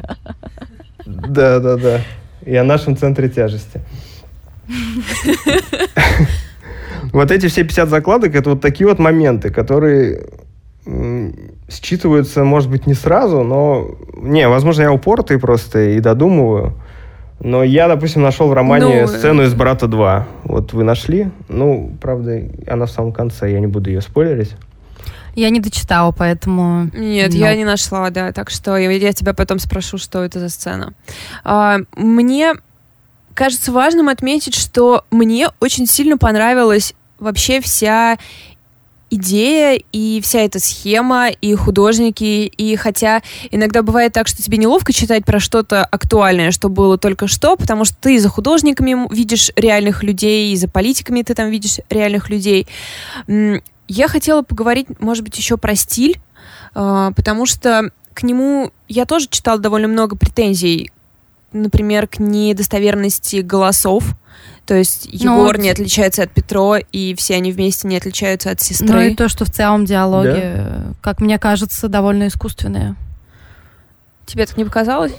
Да, да, да. И о нашем центре тяжести. Вот эти все 50 закладок, это вот такие вот моменты, которые считываются, может быть, не сразу, но... Не, возможно, я упоротый просто и додумываю. Но я, допустим, нашел в романе ну, сцену из «Брата 2». Вот вы нашли? Ну, правда, она в самом конце, я не буду ее спойлерить. Я не дочитала, поэтому... Нет, Но. я не нашла, да. Так что я, я тебя потом спрошу, что это за сцена. А, мне кажется важным отметить, что мне очень сильно понравилась вообще вся идея и вся эта схема, и художники, и хотя иногда бывает так, что тебе неловко читать про что-то актуальное, что было только что, потому что ты за художниками видишь реальных людей, и за политиками ты там видишь реальных людей. Я хотела поговорить, может быть, еще про стиль, а, потому что к нему я тоже читала довольно много претензий, например, к недостоверности голосов, то есть ну, Егор ну, не отличается от Петро, и все они вместе не отличаются от сестры. Ну и то, что в целом диалоги, да? как мне кажется, довольно искусственные. Тебе так не показалось?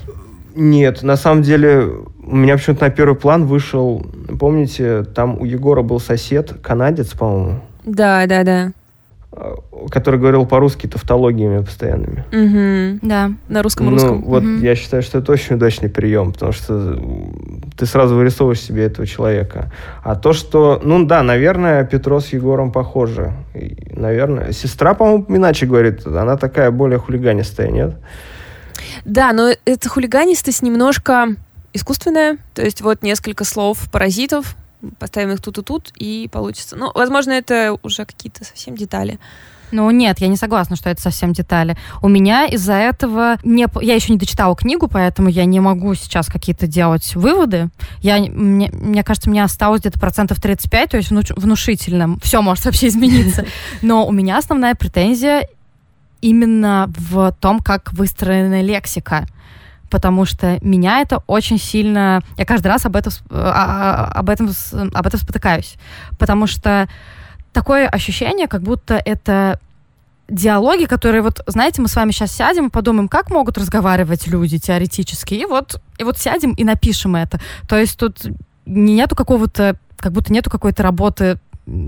Нет, на самом деле у меня почему-то на первый план вышел, помните, там у Егора был сосед, канадец, по-моему. Да, да, да. Э, который говорил по-русски тавтологиями постоянными. Угу, да, на русском русском. Ну, вот угу. я считаю, что это очень удачный прием, потому что ты сразу вырисовываешь себе этого человека. А то, что, ну да, наверное, Петро с Егором похожи. И, наверное, сестра, по-моему, иначе говорит, она такая более хулиганистая, нет? Да, но эта хулиганистость немножко искусственная, то есть вот несколько слов паразитов, поставим их тут и тут, и получится. Ну, возможно, это уже какие-то совсем детали. Ну нет, я не согласна, что это совсем детали. У меня из-за этого не... Я еще не дочитала книгу, поэтому я не могу сейчас какие-то делать выводы. Я, мне, мне кажется, мне осталось где-то процентов 35, то есть внуш... внушительно. Все может вообще измениться. Но у меня основная претензия именно в том, как выстроена лексика потому что меня это очень сильно... Я каждый раз об этом, а, а, об этом, об этом спотыкаюсь, потому что такое ощущение, как будто это диалоги, которые вот, знаете, мы с вами сейчас сядем и подумаем, как могут разговаривать люди теоретически, и вот, и вот сядем и напишем это. То есть тут нету какого-то, как будто нету какой-то работы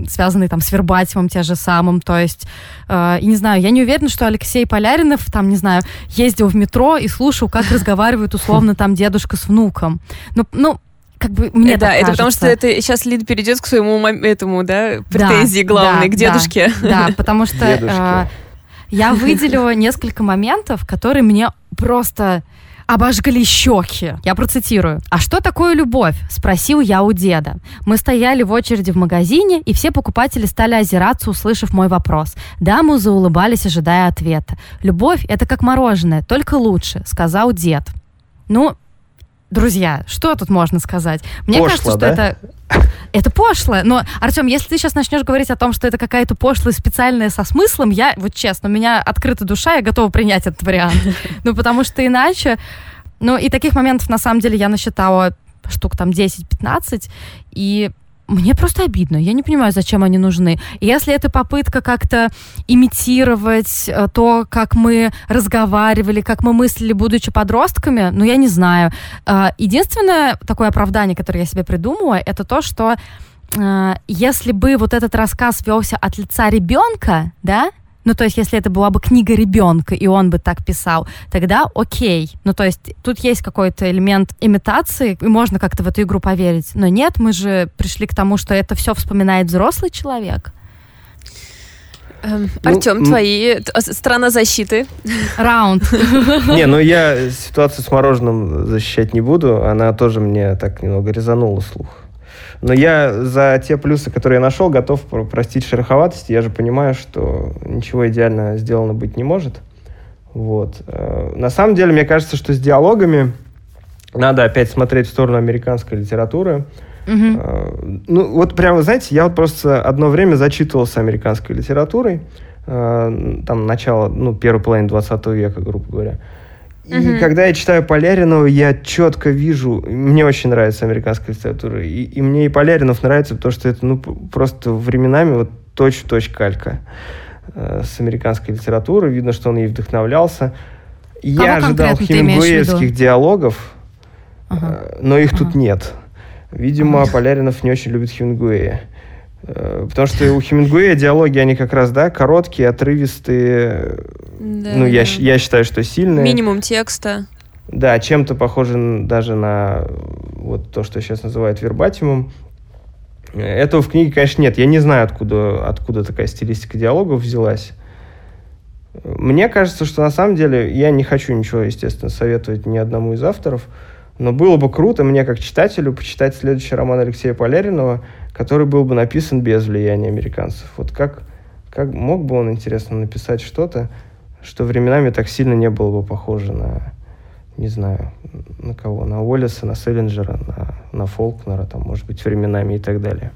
связанные там с Вербатимом те же самым, то есть, э, и не знаю, я не уверена, что Алексей Поляринов, там, не знаю, ездил в метро и слушал, как разговаривает условно там дедушка с внуком. Ну, ну как бы мне Да, это кажется. потому что это сейчас Лида перейдет к своему этому, да, претензии Да, главной, да, к дедушке. Да, да, потому что э, я выделила несколько моментов, которые мне просто обожгли щеки. Я процитирую. «А что такое любовь?» – спросил я у деда. Мы стояли в очереди в магазине, и все покупатели стали озираться, услышав мой вопрос. Дамы заулыбались, ожидая ответа. «Любовь – это как мороженое, только лучше», – сказал дед. Ну, друзья, что тут можно сказать? Мне Пошло, кажется, что да? это... Это пошло, но, Артем, если ты сейчас начнешь говорить о том, что это какая-то пошлая специальная со смыслом, я, вот честно, у меня открыта душа, я готова принять этот вариант. Ну, потому что иначе... Ну, и таких моментов, на самом деле, я насчитала штук там 10-15, и мне просто обидно. Я не понимаю, зачем они нужны. И если это попытка как-то имитировать э, то, как мы разговаривали, как мы мыслили, будучи подростками, ну, я не знаю. Э, Единственное такое оправдание, которое я себе придумала, это то, что э, если бы вот этот рассказ велся от лица ребенка, да, ну, то есть, если это была бы книга ребенка, и он бы так писал, тогда окей. Ну, то есть, тут есть какой-то элемент имитации, и можно как-то в эту игру поверить. Но нет, мы же пришли к тому, что это все вспоминает взрослый человек. Эм, Ну, Артем, твои т- а, сторона защиты. Раунд. Не, ну я ситуацию с мороженым защищать не буду. Она тоже мне так немного резанула слух. Но я за те плюсы, которые я нашел, готов про- простить шероховатость. Я же понимаю, что ничего идеально сделано быть не может. Вот. Э, На самом деле, мне кажется, что с диалогами надо опять смотреть в сторону американской литературы. Э, Ну, вот прямо, знаете, я вот просто одно время зачитывался американской литературой, э, там, начало, ну, первой половины 20 века, грубо говоря. И Мгм. когда я читаю Поляринова, я четко вижу, мне очень нравится американская литература, и, и мне и Поляринов нравится, потому что это, ну, просто временами вот точь-в-точь калька э, с американской литературы. Видно, что он ей вдохновлялся. Я ожидал ты имеешь в виду? хемингуэевских диалогов, Ага. Э, но их тут Ага. нет. Видимо, Ага. Поляринов не очень любит Хемингуэя. Э, Потому что у Хемингуэя диалоги, они как раз, да, короткие, отрывистые. Да, ну, я, да. я считаю, что сильные. Минимум текста. Да, чем-то похоже даже на вот то, что сейчас называют вербатимом. Этого в книге, конечно, нет. Я не знаю, откуда, откуда такая стилистика диалогов взялась. Мне кажется, что на самом деле я не хочу ничего, естественно, советовать ни одному из авторов, но было бы круто мне, как читателю, почитать следующий роман Алексея Поляринова, который был бы написан без влияния американцев. Вот как, как мог бы он, интересно, написать что-то, что временами так сильно не было бы похоже на, не знаю, на кого, на Уоллеса, на Селлинджера, на, на Фолкнера, там, может быть, временами и так далее.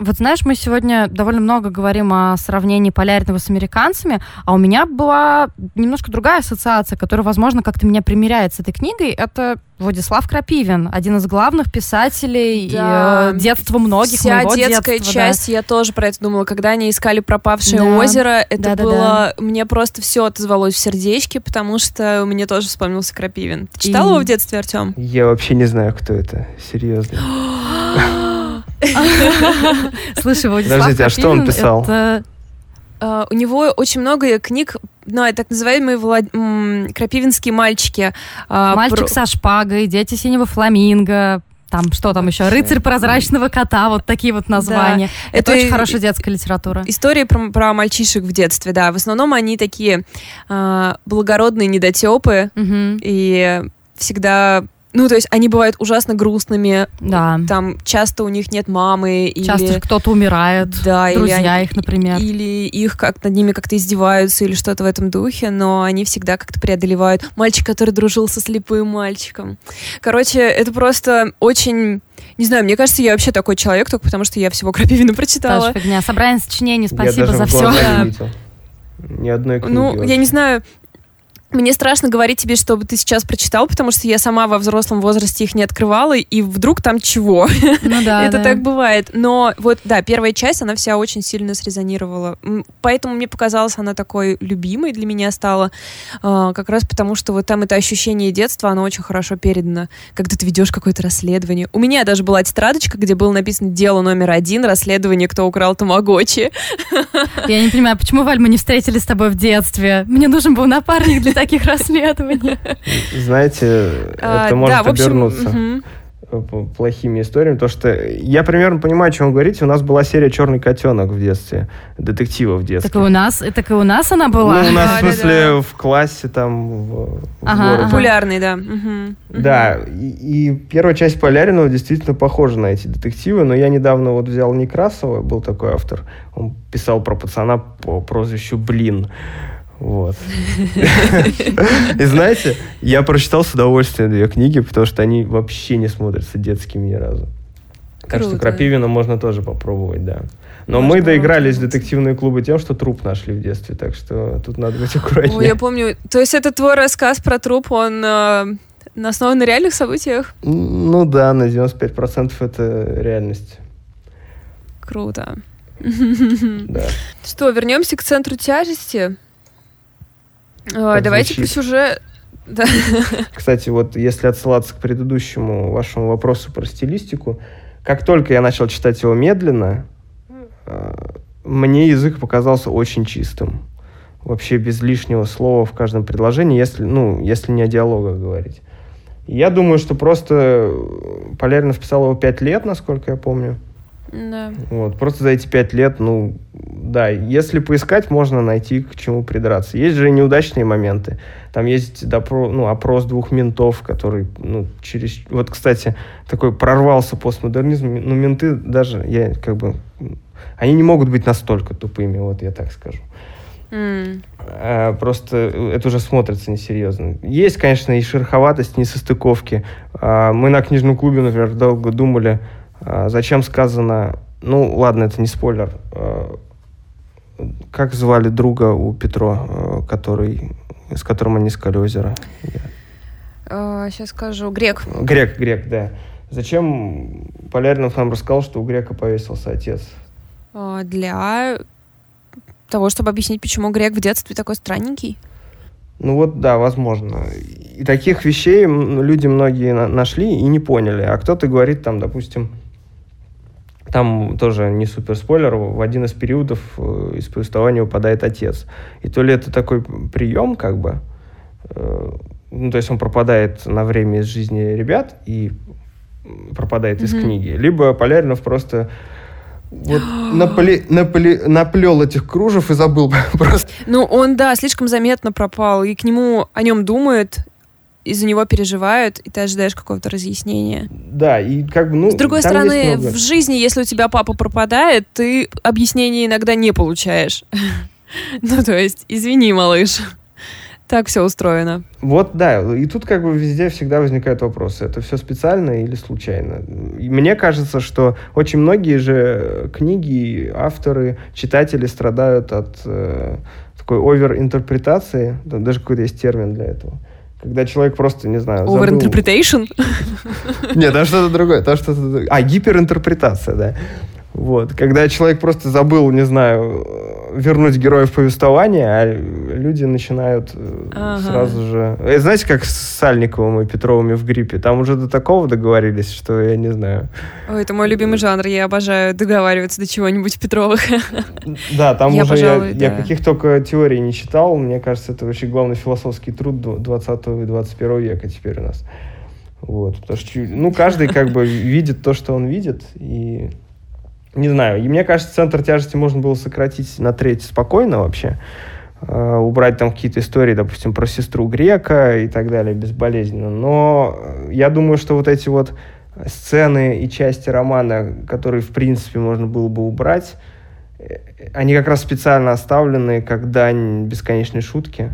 Вот знаешь, мы сегодня довольно много говорим о сравнении Полярного с американцами, а у меня была немножко другая ассоциация, которая, возможно, как-то меня примеряет с этой книгой. Это Владислав Крапивин, один из главных писателей Да. и, э, детства многих, Вся моего детская детства, да. часть, я тоже про это думала. Когда они искали пропавшее Да. озеро, это Да-да-да. было... Мне просто все отозвалось в сердечке, потому что мне тоже вспомнился Крапивин. Ты читал И- его в детстве, Артем? Я вообще не знаю, кто это, серьезно. Слушай, Владислав Подождите, а что он писал? А, У него очень много книг, ну, так называемые Влад- м, крапивинские мальчики. А, Мальчик про- со шпагой, дети синего фламинго, там что там еще, рыцарь прозрачного кота, вот такие вот названия. Это, Это очень и- хорошая детская литература. Истории про, про мальчишек в детстве, да. В основном они такие а, благородные недотепы Мгм. и всегда... Ну, то есть они бывают ужасно грустными. Да. Там часто у них нет мамы. Или, Часто кто-то умирает, да, или друзья они- их, например. Или их как над ними как-то издеваются или что-то в этом духе, но они всегда как-то преодолевают. Мальчик, который дружил со слепым мальчиком. Короче, это просто очень... Не знаю, мне кажется, я вообще такой человек, только потому что я всего Крапивина прочитала. Тоже фигня. Собрание сочинений, Я спасибо даже за все. не видел. Ни одной книги. Ну, я вообще. не знаю, мне страшно говорить тебе, чтобы ты сейчас прочитал, потому что я сама во взрослом возрасте их не открывала, и вдруг там чего. Ну да, Это да. так бывает. Но вот, да, первая часть, она вся очень сильно срезонировала. Поэтому мне показалось, она такой любимой для меня стала. а, Как раз потому, что вот там это ощущение детства, оно очень хорошо передано. Когда ты ведешь какое-то расследование. У меня даже была тетрадочка, где было написано «Дело номер один. Расследование, кто украл Тамагочи». Я не понимаю, почему, Валь, мы не встретились с тобой в детстве? Мне нужен был напарник для таких расследований. Знаете, А, это может да, в обернуться э, плохими историями, то что я примерно понимаю, о чем вы говорите. У нас была серия «Черный котенок» в детстве, детектива в детстве. Так и у нас, так и у нас она была. Ну, у нас, Да, в да, смысле, в классе там, в, в Ага, ага. Популярный, да. Мгм. Да, и, и первая часть Поляринова действительно похожа на эти детективы, но я недавно вот взял Некрасова, был такой автор, он писал про пацана по прозвищу Блин. Вот. И знаете, я прочитал с удовольствием две книги, потому что они вообще не смотрятся детскими ни разу. Так что. Крапивина можно тоже попробовать, да. Но Можно мы доигрались в детективные клубы тем, что труп нашли в детстве, так что тут надо быть аккуратнее. Ой, я помню. То есть это твой рассказ про труп, он э, основан на реальных событиях? Ну да, на 95% это реальность. Круто. Да. Что, вернемся к центру тяжести? Э, Как Давайте звучит. по сюжету. Да. Кстати, вот если отсылаться к предыдущему вашему вопросу про стилистику, как только я начал читать его медленно, э, мне язык показался очень чистым. Вообще без лишнего слова в каждом предложении, если, ну, если не о диалогах говорить. Я думаю, что просто Поляринов писал его пять лет, насколько я помню. Да. Вот, просто за эти пять лет, ну, да, если поискать, можно найти к чему придраться. Есть же и неудачные моменты. Там есть допро, ну, опрос двух ментов, который, ну, через... Вот, кстати, такой прорвался постмодернизм. Ну, менты даже, я как бы... Они не могут быть настолько тупыми, вот я так скажу. А, Просто это уже смотрится несерьезно. Есть, конечно, и шероховатость, несостыковки. А, Мы на книжном клубе, например, долго думали, зачем сказано... Ну, ладно, это не спойлер. А, Как звали друга у Петро, а, который, с которым они искали озеро? Сейчас скажу. Грек. Грек, Грек, да. Зачем Поляринов нам рассказал, что у Грека повесился отец? Для того, чтобы объяснить, почему Грек в детстве такой странненький. Ну вот, да, возможно. И таких вещей люди многие на- нашли и не поняли. А кто-то говорит там, допустим, там тоже не супер спойлер, в один из периодов э, из повествования выпадает отец. И то ли это такой прием, как бы, э, ну, то есть он пропадает на время из жизни ребят и пропадает из Мгм. книги, либо Поляринов просто вот наполи- наполи- наплел этих кружев и забыл просто. Ну, он, да, слишком заметно пропал, и к нему о нем думают, из-за него переживают, и ты ожидаешь какого-то разъяснения. Да, и как бы, ну... С другой стороны, много. в жизни, если у тебя папа пропадает, ты объяснения иногда не получаешь. Ну, то есть, извини, малыш. Так все устроено. Вот, да, и тут как бы везде всегда возникают вопросы. Это все специально или случайно? И мне кажется, что очень многие же книги, авторы, читатели страдают от э, такой овер-интерпретации. Да, Даже какой-то есть термин для этого. Когда человек просто, не знаю, забыл- Overinterpretation. Нет, там что-то другое. Там что-то... другое. А, гиперинтерпретация, да. Вот. Когда человек просто забыл, не знаю, вернуть героя в повествование, а люди начинают э, Ага. сразу же... Э, Знаете, как с Сальниковым и Петровыми в гриппе? Там уже до такого договорились, что я не знаю. Ой, это мой любимый жанр. Я обожаю договариваться до чего-нибудь Петровых. Да, там Я, уже пожалуй, я, я да. каких только теорий не читал. Мне кажется, это вообще главный философский труд дв- 20 и 21 века теперь у нас. Вот, потому что, ну, каждый как бы видит то, что он видит, и не знаю. И мне кажется, центр тяжести можно было сократить на треть спокойно вообще. Э, убрать там какие-то истории, допустим, про сестру Грека и так далее, безболезненно. Но э, я думаю, что вот эти вот сцены и части романа, которые, в принципе, можно было бы убрать, э, они как раз специально оставлены как дань бесконечной шутки.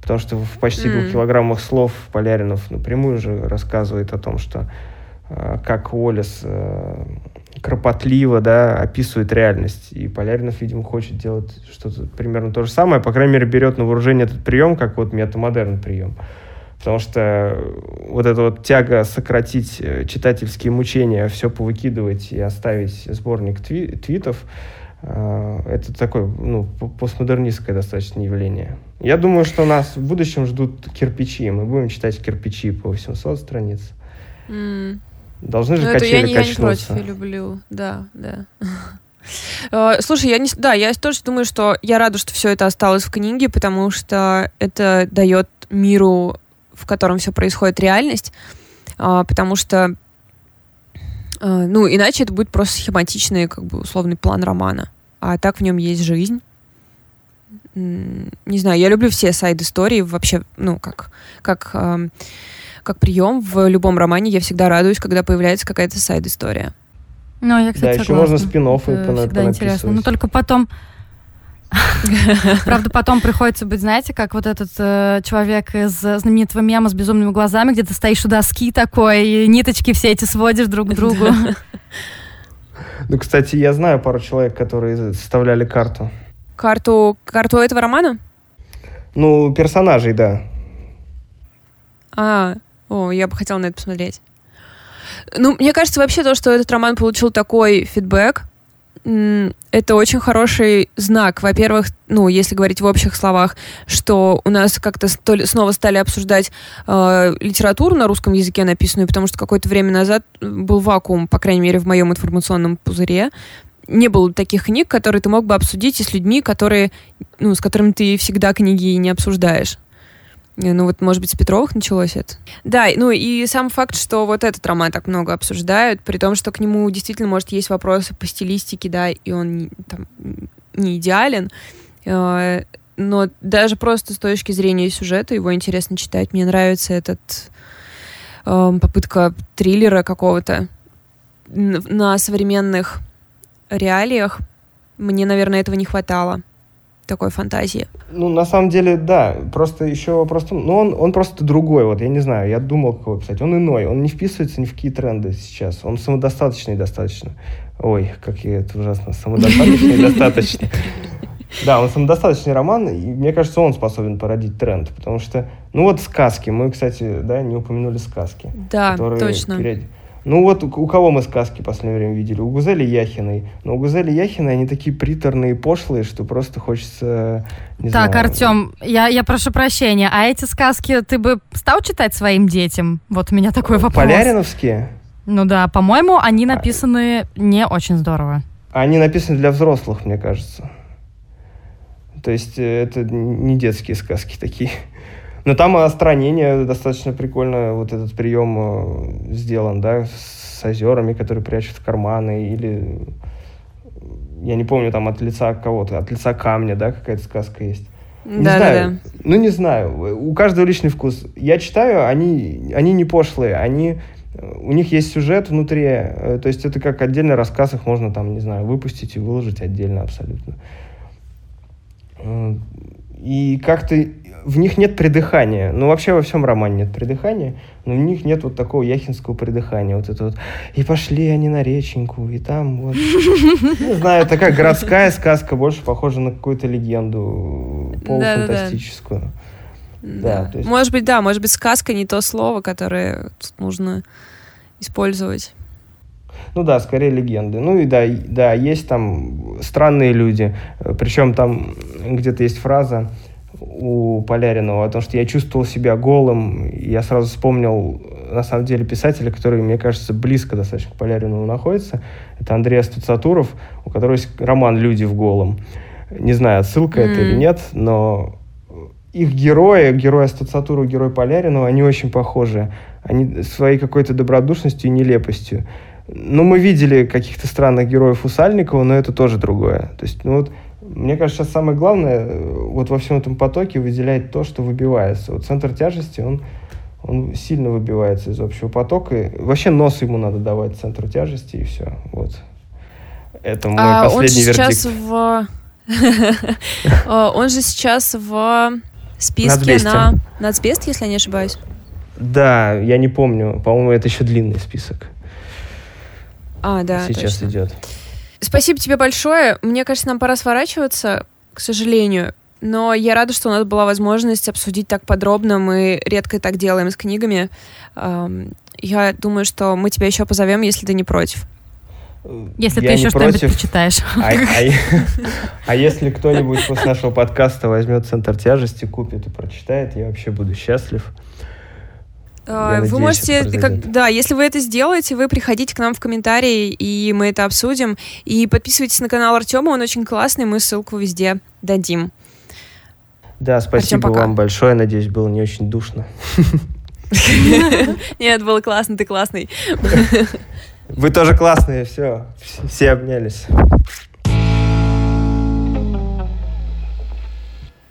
Потому что в почти двух килограммах слов Поляринов напрямую же рассказывает о том, что э, как Уоллес э, кропотливо, да, описывает реальность. И Поляринов, видимо, хочет делать что-то примерно то же самое. По крайней мере, берет на вооружение этот прием, как вот метамодерн прием. Потому что вот эта вот тяга сократить э, читательские мучения, все повыкидывать и оставить сборник тви твитов, э, это такое ну, постмодернистское достаточно явление. Я думаю, что нас в будущем ждут кирпичи. Мы будем читать кирпичи по 800 страниц. Mm. Должны же ну, качели это я, не, я не против, я люблю. Да, да. Э, слушай, я не, да, я тоже думаю, что я рада, что все это осталось в книге, потому что это дает миру, в котором все происходит, реальность, а, потому что, э, ну, иначе это будет просто схематичный, как бы, условный план романа, а так в нем есть жизнь. Не знаю, я люблю все сайд-истории вообще, ну, как, как эм, как прием в любом романе я всегда радуюсь, когда появляется какая-то сайд-история. Ну, я, кстати, да, еще можно спин всегда интересно. Но только потом... Правда, потом приходится быть, знаете, как вот этот э, человек из знаменитого мема с безумными глазами, где ты стоишь у доски такой, и ниточки все эти сводишь друг к другу. Ну, кстати, я знаю пару человек, которые составляли карту. Карту, карту этого романа? Ну, персонажей, да. А, о, я бы хотела на это посмотреть. Ну, мне кажется, вообще то, что этот роман получил такой фидбэк, это очень хороший знак. Во-первых, ну, если говорить в общих словах, что у нас как-то снова стали обсуждать э, литературу на русском языке написанную, потому что какое-то время назад был вакуум, по крайней мере, в моем информационном пузыре. Не было таких книг, которые ты мог бы обсудить и с людьми, которые, ну, с которыми ты всегда книги не обсуждаешь. Э, ну вот, может быть, с Петровых началось это. Да, ну и сам факт, что вот этот роман так много обсуждают, при том, что к нему действительно, может, есть вопросы по стилистике, да, и он там не идеален, э, но даже просто с точки зрения сюжета его интересно читать. Мне нравится этот э, попытка триллера какого-то на современных реалиях. Мне, наверное, этого не хватало такой фантазии. Ну, на самом деле, да. Просто еще вопрос в том, ну, он, он просто другой. Вот я не знаю, я думал, как его писать. Он иной, он не вписывается ни в какие тренды сейчас. Он самодостаточный достаточно. Ой, как я это ужасно. Самодостаточный достаточно. Да, он самодостаточный роман, и мне кажется, он способен породить тренд, потому что, ну вот сказки, мы, кстати, да, не упомянули сказки. Да, точно. Перед... Ну вот у кого мы сказки в последнее время видели? У Гузели Яхиной. Но у Гузели Яхиной они такие приторные, пошлые, что просто хочется... Не так, знаю... Артем, я, я прошу прощения, а эти сказки ты бы стал читать своим детям? Вот у меня такой вопрос. Поляриновские? Ну да, по-моему, они написаны не очень здорово. Они написаны для взрослых, мне кажется. То есть э, это не детские сказки такие. Но там остранение достаточно прикольно, вот этот прием э, сделан, да, с озерами, которые прячут в карманы, или, я не помню, там от лица кого-то, от лица камня, да, какая-то сказка есть. Не да, знаю. Да, да. Ну, не знаю. У каждого личный вкус. Я читаю, они, они не пошлые, они у них есть сюжет внутри, э, то есть это как отдельный рассказ, их можно там, не знаю, выпустить и выложить отдельно абсолютно. Э, и как-то в них нет придыхания. Ну, вообще во всем романе нет придыхания, но в них нет вот такого яхинского придыхания. Вот это вот. И пошли они на реченьку, и там вот... Не знаю, такая городская сказка, больше похожа на какую-то легенду полуфантастическую. Да, да. Есть... Может быть, да, может быть, сказка не то слово, которое тут нужно использовать. Ну да, скорее легенды. Ну и да, да, есть там странные люди. Причем там где-то есть фраза, у Поляринова о том, что я чувствовал себя голым. Я сразу вспомнил, на самом деле, писателя, который, мне кажется, близко достаточно к Поляринову находится. Это Андрей Астуцатуров, у которого есть роман «Люди в голом». Не знаю, ссылка mm. это или нет, но их герои, герой Астуцатуру, герой Поляринова, они очень похожи. Они своей какой-то добродушностью и нелепостью. Ну, мы видели каких-то странных героев у Сальникова, но это тоже другое. То есть, ну вот мне кажется, сейчас самое главное э, вот во всем этом потоке выделять то, что выбивается. Вот центр тяжести, он, он сильно выбивается из общего потока. И вообще нос ему надо давать центру тяжести, и все. Вот. Это мой а последний он сейчас в... Он же сейчас в списке на Нацбест, если я не ошибаюсь. Да, я не помню. По-моему, это еще длинный список. А, да, сейчас идет. Спасибо тебе большое. Мне кажется, нам пора сворачиваться, к сожалению. Но я рада, что у нас была возможность обсудить так подробно. Мы редко так делаем с книгами. Я думаю, что мы тебя еще позовем, если ты не против. Если Я ты еще что-нибудь против. почитаешь. А, а- а если кто-нибудь после нашего подкаста возьмет центр тяжести, купит и прочитает, я вообще буду счастлив. Я Вы надеюсь, можете, как- да, если вы это сделаете, вы приходите к нам в комментарии, и мы это обсудим. И подписывайтесь на канал Артема, он очень классный, мы ссылку везде дадим. Да, спасибо пока. вам большое. Надеюсь, было не очень душно. Нет, было классно, ты классный. Вы тоже классные, все. Все обнялись.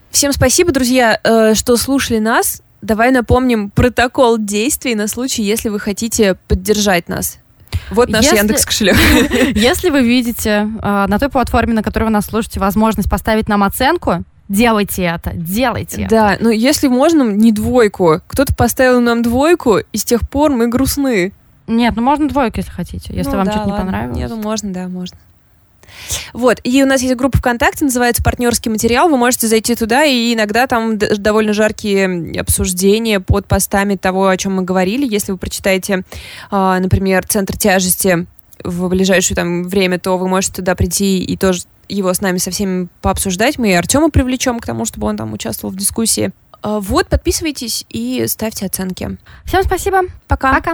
Всем спасибо, друзья, э, что слушали нас. Давай напомним протокол действий на случай, если вы хотите поддержать нас. Вот наш Если- Яндекс кошелек. Если вы видите э, на той платформе, на которой вы нас слушаете, возможность поставить нам оценку, делайте это, делайте. это. Да, но если можно, не двойку. Кто-то поставил нам двойку, и с тех пор мы грустны. Нет, ну можно двойку, если хотите, если Ну вам да, что-то не понравилось. Нет, ну можно, да, можно. Вот, и у нас есть группа ВКонтакте, называется «Партнерский материал». Вы можете зайти туда, и иногда там довольно жаркие обсуждения под постами того, о чем мы говорили. Если вы прочитаете, а, например, «Центр тяжести» в ближайшее там время, то вы можете туда прийти и тоже его с нами со всеми пообсуждать. Мы и Артема привлечем к тому, чтобы он там участвовал в дискуссии. А, Вот, подписывайтесь и ставьте оценки. Всем спасибо. Пока. Пока.